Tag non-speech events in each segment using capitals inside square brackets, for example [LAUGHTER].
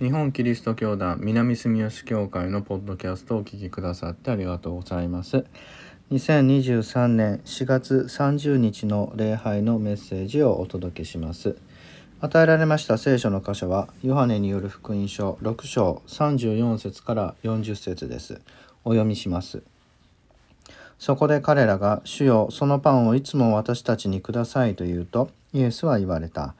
日本キリスト教団南住吉教会のポッドキャストをお聞きくださってありがとうございます。2023年4月30日の礼拝のメッセージをお届けします。与えられました聖書の箇所はヨハネによる福音書6章34節から40節です。お読みします。そこで彼らが主よそのパンをいつも私たちにくださいと言うとイエスは言われた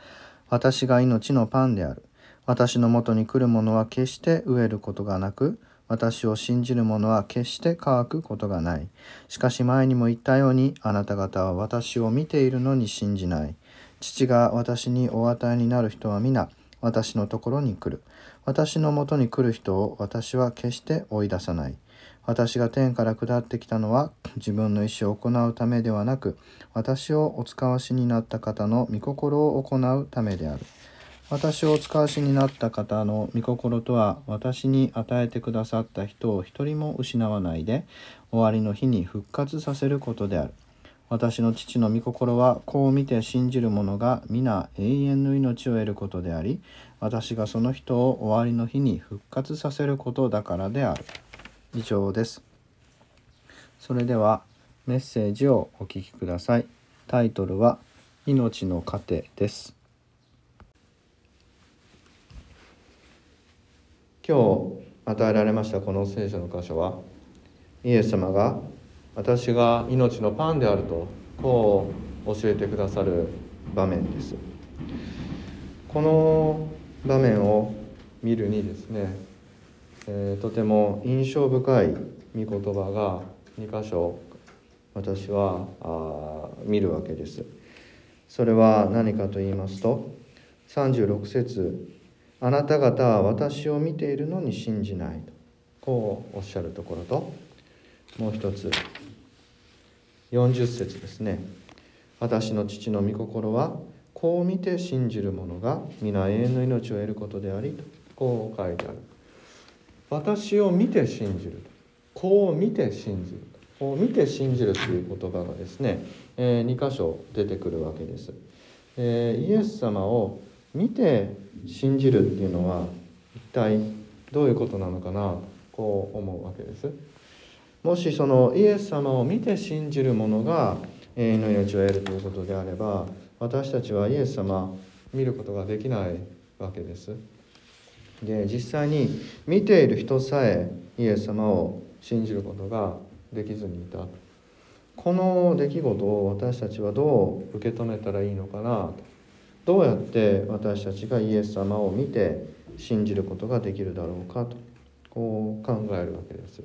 私が命のパンである。私のもとに来る者は決して飢えることがなく、私を信じる者は決して乾くことがない。しかし前にも言ったように、あなた方は私を見ているのに信じない。父が私にお与えになる人は皆、私のところに来る。私のもとに来る人を私は決して追い出さない。私が天から下ってきたのは自分の意思を行うためではなく、私をお使わしになった方の御心を行うためである。私をお使わしになった方の御心とは私に与えてくださった人を一人も失わないで終わりの日に復活させることである。私の父の御心はこう見て信じる者が皆永遠の命を得ることであり私がその人を終わりの日に復活させることだからである。以上です。それではメッセージをお聞きください。タイトルは命の糧です。今日与えられましたこの聖書の箇所はイエス様が私が命のパンであるとこう教えてくださる場面です。この場面を見るにですね、えー、とても印象深い御言葉が2箇所私はあ見るわけです。それは何かと言いますと36節あなた方は私を見ているのに信じないと。こうおっしゃるところともう一つ。40節ですね。私の父の御心はこう見て信じる者が皆永遠の命を得ることでありとこう書いてある。私を見て信じるこう見て信じるこう見て信じるという言葉がですね、え、2箇所出てくるわけです、え、イエス様を見て信じるっていうのは一体どういうことなのかなこう思うわけです。もしそのイエス様を見て信じる者が永遠の命を得るということであれば私たちはイエス様見ることができないわけです。で実際に見ている人さえイエス様を信じることができずにいた。この出来事を私たちはどう受け止めたらいいのかなとどうやって私たちがイエス様を見て信じることができるだろうかとこう考えるわけです。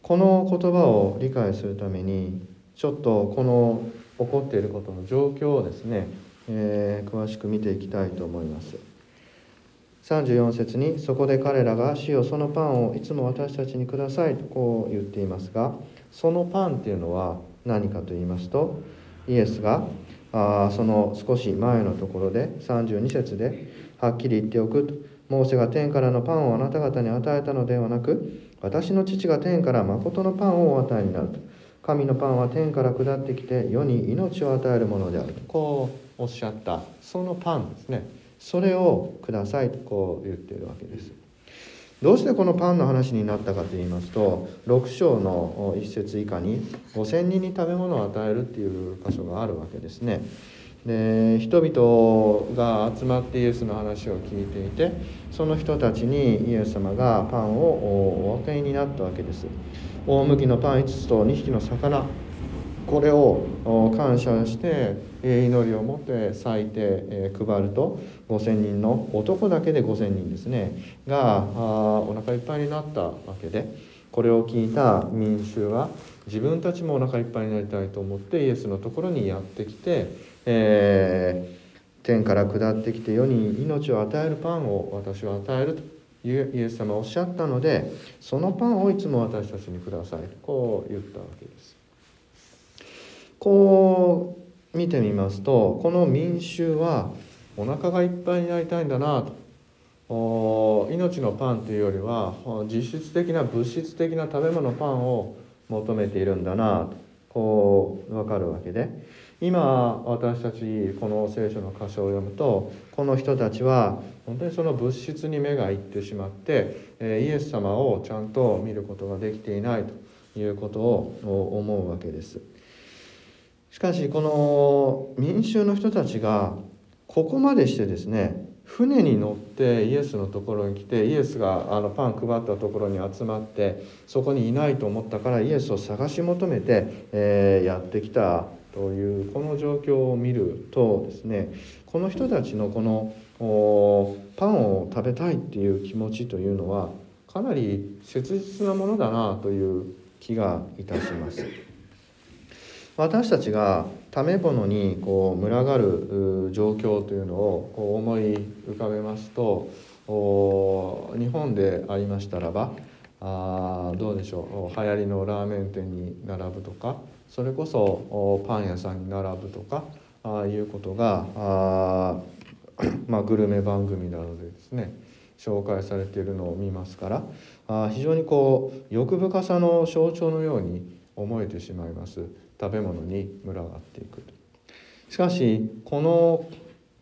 この言葉を理解するためにちょっとこの起こっていることの状況をですね、えー、詳しく見ていきたいと思います。34節に「そこで彼らが主よそのパンをいつも私たちにください」とこう言っていますがそのパンっていうのは何かと言いますとイエスがあその少し前のところで32節ではっきり言っておく。とモーセが天からのパンをあなた方に与えたのではなく私の父が天から誠のパンをお与えになると。神のパンは天から下ってきて世に命を与えるものであると。こうおっしゃったそのパンですね。それをくださいとこう言っているわけです。どうしてこのパンの話になったかと言いますと6章の1節以下に5,000人に食べ物を与えるっていう箇所があるわけですね。で人々が集まってイエスの話を聞いていてその人たちにイエス様がパンをお分けになったわけです。大麦のパン5つと2匹の魚これを感謝して祈りを持って咲いて配ると5,000人の男だけで5,000人ですねがお腹いっぱいになったわけでこれを聞いた民衆は自分たちもお腹いっぱいになりたいと思ってイエスのところにやってきて、えー、天から下ってきて世に命を与えるパンを私は与えるとイエス様はおっしゃったのでそのパンをいつも私たちにくださいこう言ったわけです。こう見てみますとこの民衆はお腹がいっぱいになりたいんだなと。命のパンというよりは実質的な物質的な食べ物パンを求めているんだなと。こう分かるわけで。今私たちこの聖書の箇所を読むとこの人たちは本当にその物質に目がいってしまって、イエス様をちゃんと見ることができていないということを思うわけです。しかしこの民衆の人たちがここまでしてですね船に乗ってイエスのところに来てイエスがあのパン配ったところに集まってそこにいないと思ったからイエスを探し求めて、え、やってきたというこの状況を見るとですねこの人たちのこのパンを食べたいっていう気持ちというのはかなり切実なものだなという気がいたします。私たちが食べ物にこう群がる状況というのをこう思い浮かべますと日本でありましたらばあどうでしょう流行りのラーメン店に並ぶとかそれこそパン屋さんに並ぶとかあいうことがあ、[CLEARS THROAT] まあ、グルメ番組などでですね紹介されているのを見ますからあ非常にこう欲深さの象徴のように思えてしまいます。食べ物に群がっていくしかしこの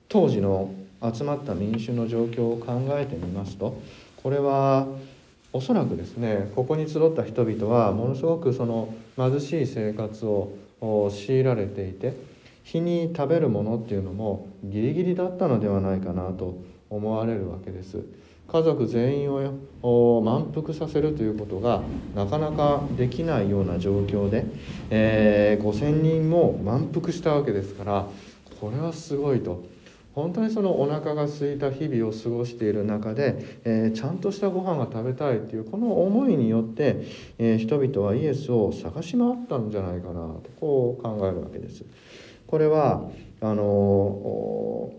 当時の集まった民衆の状況を考えてみますとこれはおそらくですねここに集った人々はものすごくその貧しい生活を強いられていて日に食べるものっていうのもギリギリだったのではないかなと思われるわけです。家族全員を満腹させるということがなかなかできないような状況で、えー、5,000人も満腹したわけですからこれはすごいと。本当にそのお腹が空いた日々を過ごしている中で、えー、ちゃんとしたご飯が食べたいっていうこの思いによって、えー、人々はイエスを探し回ったんじゃないかなとこう考えるわけです。これはあの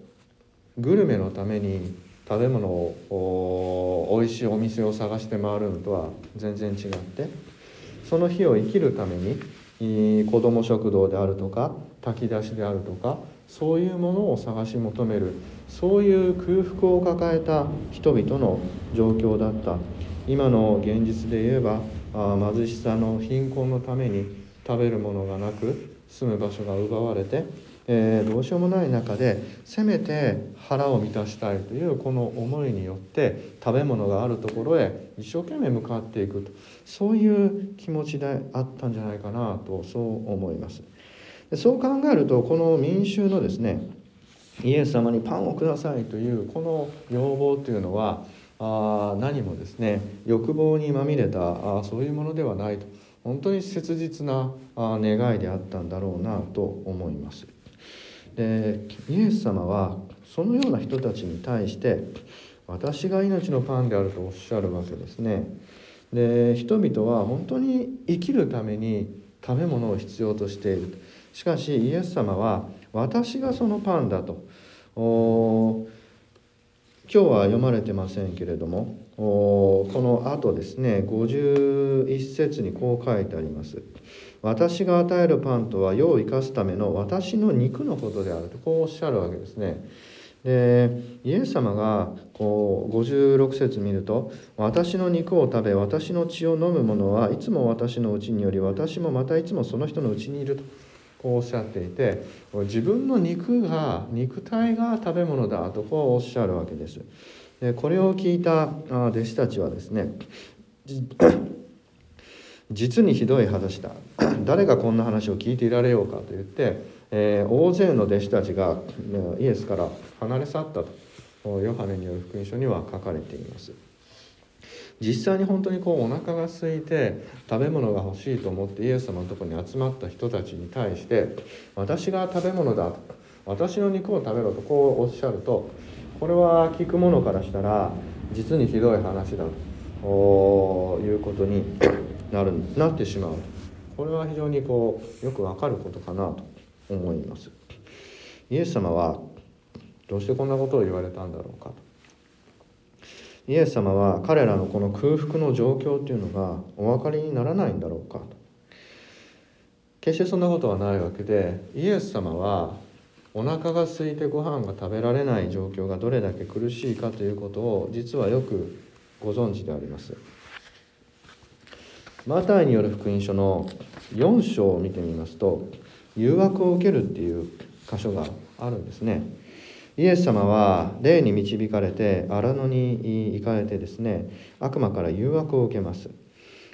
グルメのために食べ物を美味しいお店を探して回るのとは全然違ってその日を生きるために子ども食堂であるとか炊き出しであるとかそういうものを探し求めるそういう空腹を抱えた人々の状況だった。今の現実で言えば貧しさの貧困のために食べるものがなく住む場所が奪われてえー、どうしようもない中でせめて腹を満たしたいというこの思いによって食べ物があるところへ一生懸命向かっていくとそういう気持ちであったんじゃないかなとそう思います。そう考えるとこの民衆のですねイエス様にパンをくださいというこの要望というのはあ何もですね欲望にまみれたあそういうものではないと本当に切実な願いであったんだろうなと思います。でイエス様はそのような人たちに対して私が命のパンであるとおっしゃるわけですね。で人々は本当に生きるために食べ物を必要としているしかしイエス様は私がそのパンだと今日は読まれてませんけれどもこの後ですね51節にこう書いてあります。私が与えるパンとは世を生かすための私の肉のことであるとこうおっしゃるわけですね。でイエス様がこう56節見ると「私の肉を食べ私の血を飲む者はいつも私のうちにより私もまたいつもその人のうちにいる」とこうおっしゃっていて自分の肉が肉体が食べ物だとこうおっしゃるわけです。でこれを聞いた弟子たちはですね [CLEARS THROAT] 実にひどい話だ [CLEARS THROAT] 誰がこんな話を聞いていられようかと言って、えー、大勢の弟子たちがイエスから離れ去ったとヨハネによる福音書には書かれています実際に本当にこうお腹が空いて食べ物が欲しいと思ってイエス様のとこに集まった人たちに対して私が食べ物だ私の肉を食べろとこうおっしゃるとこれは聞く者からしたら実にひどい話だということに [COUGHS] なるなってしまうこれは非常にこうよくわかることかなと思います。イエス様はどうしてこんなことを言われたんだろうかと。イエス様は彼らのこの空腹の状況というのがお分かりにならないんだろうかと決してそんなことはないわけでイエス様はお腹が空いてご飯が食べられない状況がどれだけ苦しいかということを実はよくご存知であります。マタイによる福音書の4章を見てみますと誘惑を受けるっていう箇所があるんですねイエス様は霊に導かれて荒野に行かれてですね悪魔から誘惑を受けます。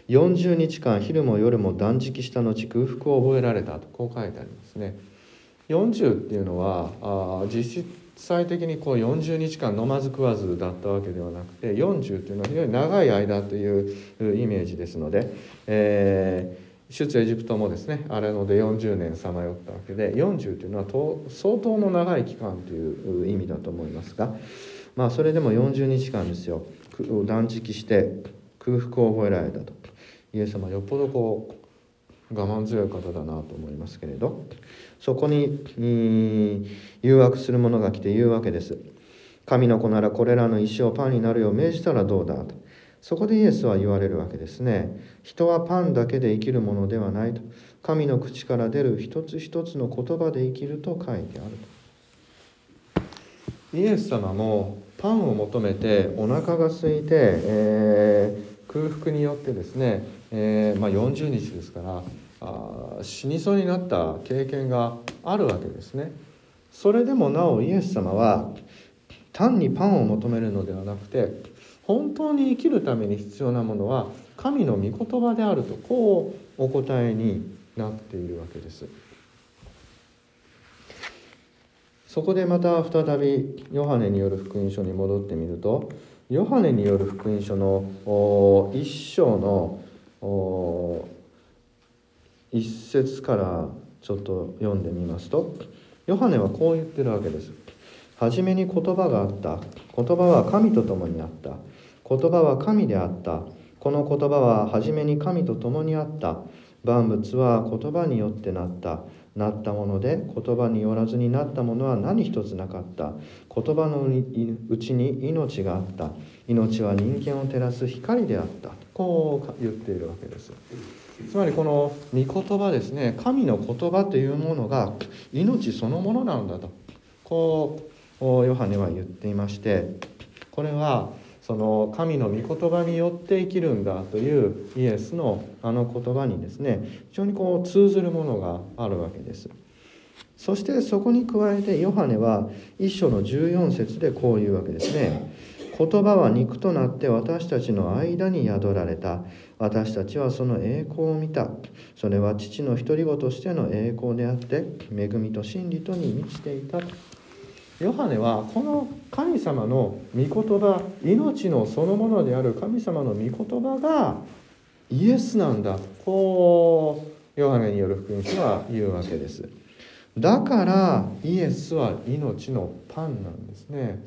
40日間昼も夜も断食した後空腹を覚えられたとこう書いてありますね。40っていうのはあ実際的にこう40日間飲まず食わずだったわけではなくて40っていうのは非常に長い間というイメージですので、えー出エジプトもですねあれので40年さまよったわけで40というのは相当の長い期間という意味だと思いますがまあそれでも40日間ですよ。断食して空腹を覚えられたと。イエス様よっぽどこう我慢強い方だなと思いますけれど。そこに誘惑する者が来て言うわけです。神の子ならこれらの石をパンになるよう命じたらどうだと。そこでイエスは言われるわけですね。人はパンだけで生きるものではないと。神の口から出る一つ一つの言葉で生きると書いてあると。イエス様もパンを求めてお腹が空いて、えー、空腹によってですね、えー、まあ、40日ですからあ死にそうになった経験があるわけですね。それでもなおイエス様は単にパンを求めるのではなくて本当に生きるために必要なものは神の御言葉であるとこうお答えになっているわけです。そこでまた再びヨハネによる福音書に戻ってみるとヨハネによる福音書の一章の一節からちょっと読んでみますとヨハネはこう言ってるわけです。初めに言葉があった言葉は神と共にあった言葉は神であった。この言葉は初めに神と共にあった。万物は言葉によってなった。なったもので言葉によらずになったものは何一つなかった。言葉のうちに命があった。命は人間を照らす光であった。こう言っているわけです。つまりこの御言葉ですね。神の言葉というものが命そのものなんだと。こうヨハネは言っていましてこれはその神の御言葉によって生きるんだというイエスのあの言葉にですね非常にこう通ずるものがあるわけです。そしてそこに加えてヨハネは一章の14節でこういうわけですね。言葉は肉となって私たちの間に宿られた。私たちはその栄光を見た。それは父の独り子としての栄光であって恵みと真理とに満ちていた。ヨハネはこの神様の御言葉命のそのものである神様の御言葉がイエスなんだ。こうヨハネによる福音書は言うわけです。だからイエスは命のパンなんですね。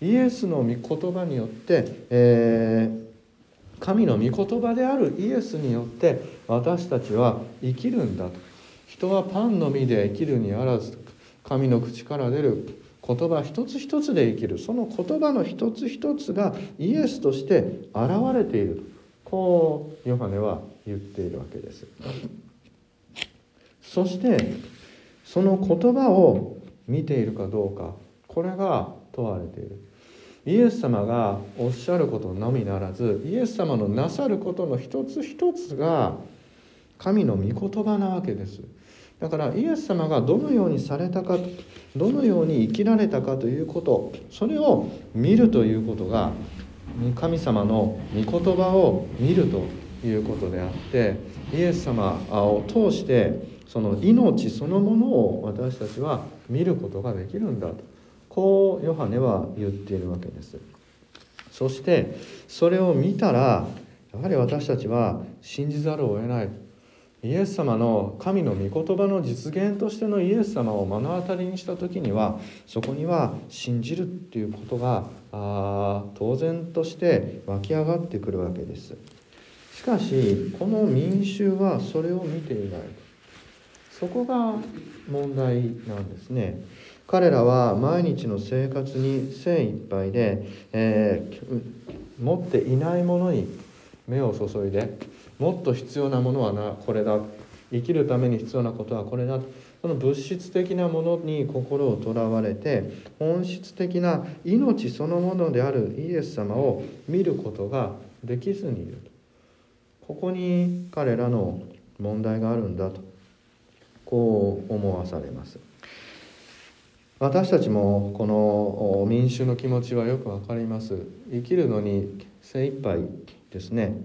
イエスの御言葉によって、えー、神の御言葉であるイエスによって私たちは生きるんだと。人はパンの実で生きるにあらず神の口から出る言葉一つ一つで生きるその言葉の一つ一つがイエスとして現れているこうヨハネは言っているわけです。そしてその言葉を見ているかどうかこれが問われている。イエス様がおっしゃることのみならずイエス様のなさることの一つ一つが神の御言葉なわけです。だからイエス様がどのようにされたかどのように生きられたかということそれを見るということが神様の御言葉を見るということであってイエス様を通してその命そのものを私たちは見ることができるんだとこうヨハネは言っているわけです。そしてそれを見たらやはり私たちは信じざるを得ない。イエス様の神の御言葉の実現としてのイエス様を目の当たりにした時にはそこには信じるっていうことがあ当然として湧き上がってくるわけです。しかしこの民衆はそれを見ていない。そこが問題なんですね。彼らは毎日の生活に精一杯で、えー、持っていないものに目を注いでもっと必要なものはなこれだ。生きるために必要なことはこれだ。その物質的なものに心をとらわれて本質的な命そのものであるイエス様を見ることができずにいると。ここに彼らの問題があるんだとこう思わされます。私たちもこの民衆の気持ちはよくわかります。生きるのに精一杯ですね、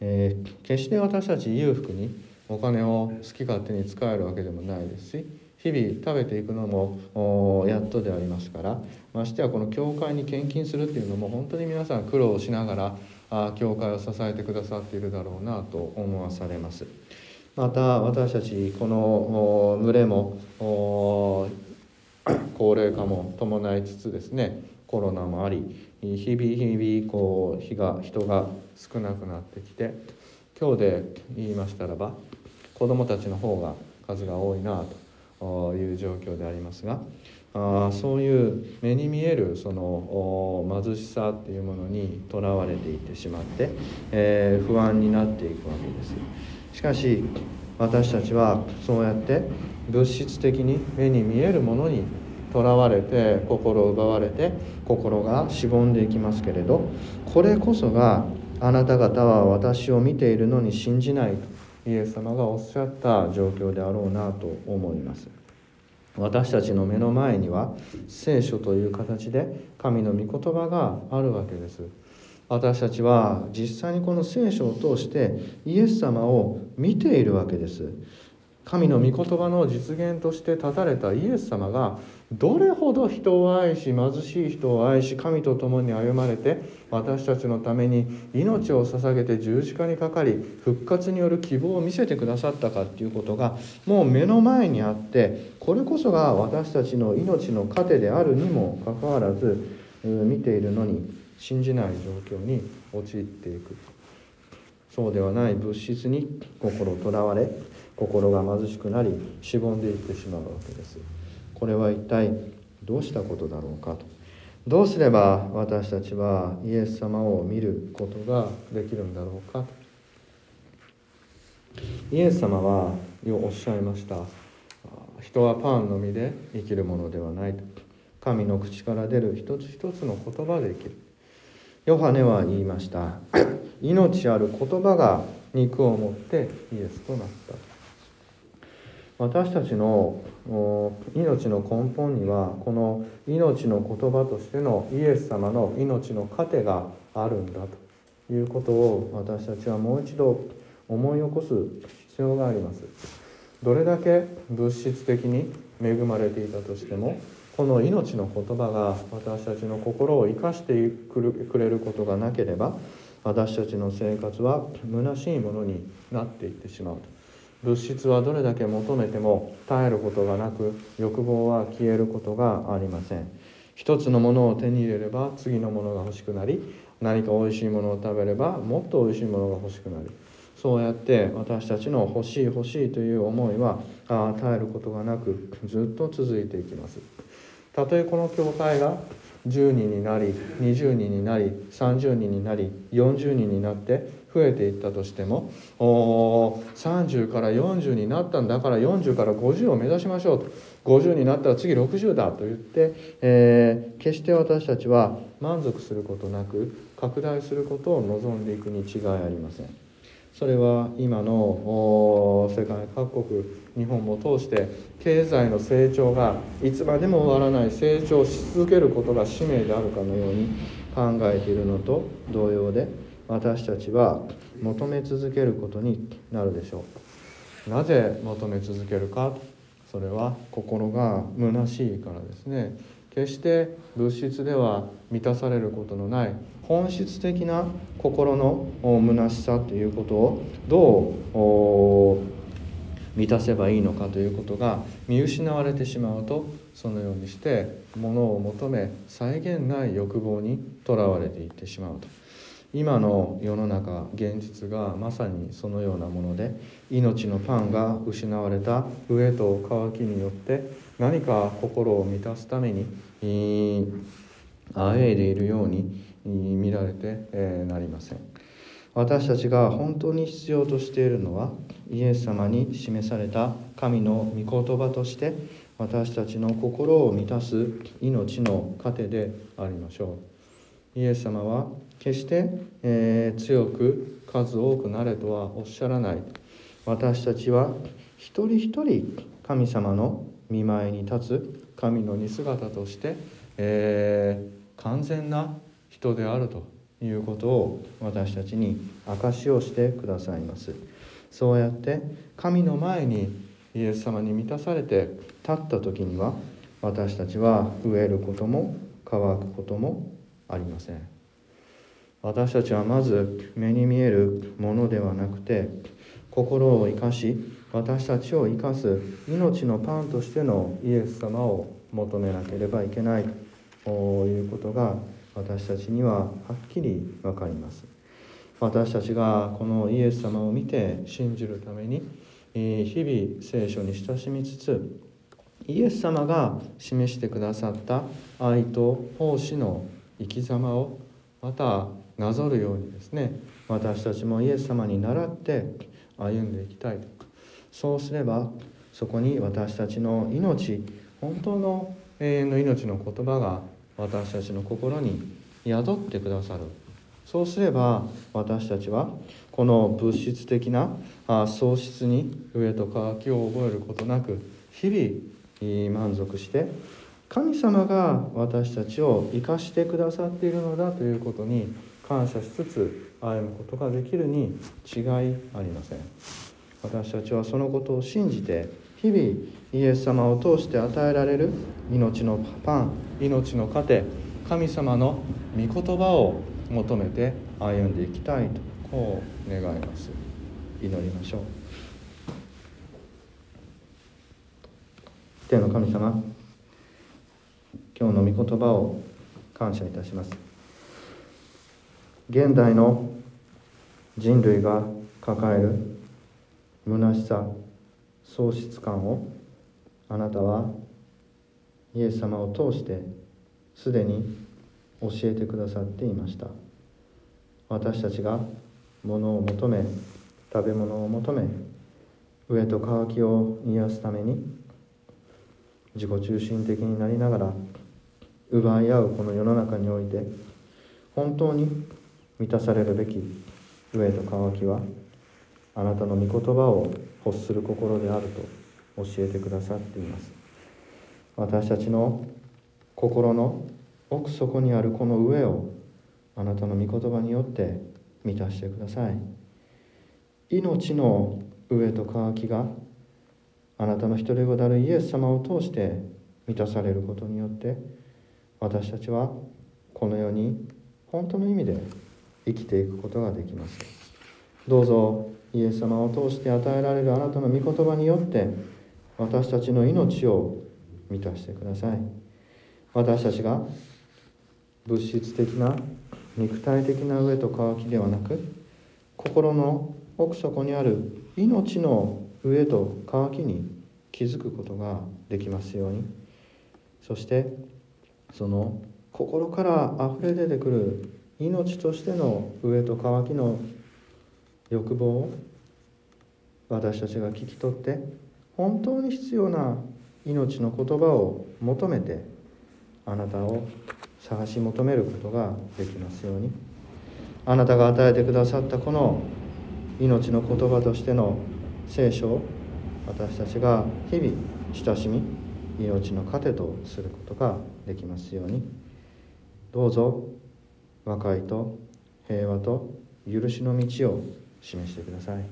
えー、決して私たち裕福にお金を好き勝手に使えるわけでもないですし日々食べていくのもやっとでありますからましてやこの教会に献金するっていうのも本当に皆さん苦労しながらあ教会を支えてくださっているだろうなと思わされます。また私たちこの群れも高齢化も伴いつつですねコロナもあり日々日々こう日が人が少なくなってきて今日で言いましたらば子どもたちの方が数が多いなという状況でありますがあそういう目に見えるその貧しさっていうものにとらわれていってしまって、えー、不安になっていくわけです。しかし私たちはそうやって物質的に目に見えるものにとらわれて心を奪われて心がしぼんでいきますけれどこれこそがあなた方は私を見ているのに信じないとイエス様がおっしゃった状況であろうなと思います。私たちの目の前には聖書という形で神の御言葉があるわけです。私たちは実際にこの聖書を通してイエス様を見ているわけです。神の御言葉の実現として立たれたイエス様がどれほど人を愛し貧しい人を愛し神と共に歩まれて私たちのために命を捧げて十字架にかかり復活による希望を見せてくださったかっていうことがもう目の前にあってこれこそが私たちの命の糧であるにもかかわらず見ているのに信じない状況に陥っていく。そうではない物質に心とらわれ心が貧しくなりしぼんでいってしまうわけです。これは一体どうしたことだろうかと。どうすれば私たちはイエス様を見ることができるんだろうかイエス様はおっしゃいました。人はパンのみで生きるものではないと。神の口から出る一つ一つの言葉で生きる。ヨハネは言いました。[CLEARS THROAT] 命ある言葉が肉を持ってイエスとなった私たちの命の根本にはこの命の言葉としてのイエス様の命の糧があるんだということを私たちはもう一度思い起こす必要があります。どれだけ物質的に恵まれていたとしてもこの命の言葉が私たちの心を生かしてくれることがなければ私たちの生活は虚しいものになっていってしまうと。物質はどれだけ求めても絶えることがなく欲望は消えることがありません。一つのものを手に入れれば次のものが欲しくなり何か美味しいものを食べればもっと美味しいものが欲しくなり。そうやって私たちの欲しい欲しいという思いはあ絶えることがなくずっと続いていきます。たとえこの教会が10人になり20人になり30人になり40人になって増えていったとしても30から40になったんだから40から50を目指しましょうと50になったら次60だと言って、えー、決して私たちは満足することなく拡大することを望んでいくに違いありません。それは今の世界各国日本も通して経済の成長がいつまでも終わらない成長し続けることが使命であるかのように考えているのと同様で私たちは求め続けることになるでしょう。なぜ求め続けるか？それは心が虚しいからですね。決して物質では満たされることのない本質的な心の虚しさということをどう満たせばいいのかということが見失われてしまうとそのようにして物を求め際限ない欲望にとらわれていってしまうと。今の世の中現実がまさにそのようなもので命のパンが失われた飢えと渇きによって何か心を満たすためにあえいでいるように見られてなりません。私たちが本当に必要としているのはイエス様に示された神の御言葉として私たちの心を満たす命の糧でありましょう。イエス様は決して、えー、強く数多くなれとはおっしゃらない。私たちは一人一人神様の見舞いに立つ神の似姿として、えー、完全な人であるということを私たちに証しをしてくださいます。そうやって神の前にイエス様に満たされて立った時には私たちは飢えることも乾くこともありません。私たちはまず目に見えるものではなくて心を生かし私たちを生かす命のパンとしてのイエス様を求めなければいけないということが私たちにははっきり分かります。私たちがこのイエス様を見て信じるために日々聖書に親しみつつイエス様が示してくださった愛と奉仕の生き様をまたなぞるようにですね私たちもイエス様に倣って歩んでいきたいと。そうすればそこに私たちの命本当の永遠の命の言葉が私たちの心に宿ってくださる。そうすれば私たちはこの物質的な喪失に上と渇きを覚えることなく日々満足して神様が私たちを生かしてくださっているのだということに感謝しつつ歩むことができるに違いありません。私たちはそのことを信じて日々イエス様を通して与えられる命のパン命の糧神様の御言葉を求めて歩んでいきたいとこう願います。祈りましょう。天の神様今日の御言葉を感謝いたします。現代の人類が抱える虚しさ喪失感をあなたはイエス様を通してすでに教えてくださっていました。私たちが物を求め食べ物を求め飢えと渇きを癒すために自己中心的になりながら奪い合うこの世の中において本当に満たされるべき飢えと渇きはあなたの御言葉を欲する心であると教えてくださっています。私たちの心の奥底にあるこの上をあなたの御言葉によって満たしてください。命の上と渇きがあなたの一人子であるイエス様を通して満たされることによって私たちはこの世に本当の意味で生きていくことができます。どうぞイエス様を通して与えられるあなたの御言葉によって私たちの命を満たしてください。私たちが物質的な肉体的な上と渇きではなく心の奥底にある命の上と渇きに気づくことができますように。そしてその心からあふれ出てくる命としての上と渇きの欲望を私たちが聞き取って本当に必要な命の言葉を求めてあなたを探し求めることができますように。あなたが与えてくださったこの命の言葉としての聖書を私たちが日々親しみ命の糧とすることができますように。どうぞ和解と平和と許しの道を示してください。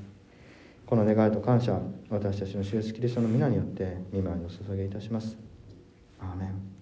この願いと感謝私たちの主イエスキリストの皆によって見舞いを注げいたします。アーメン。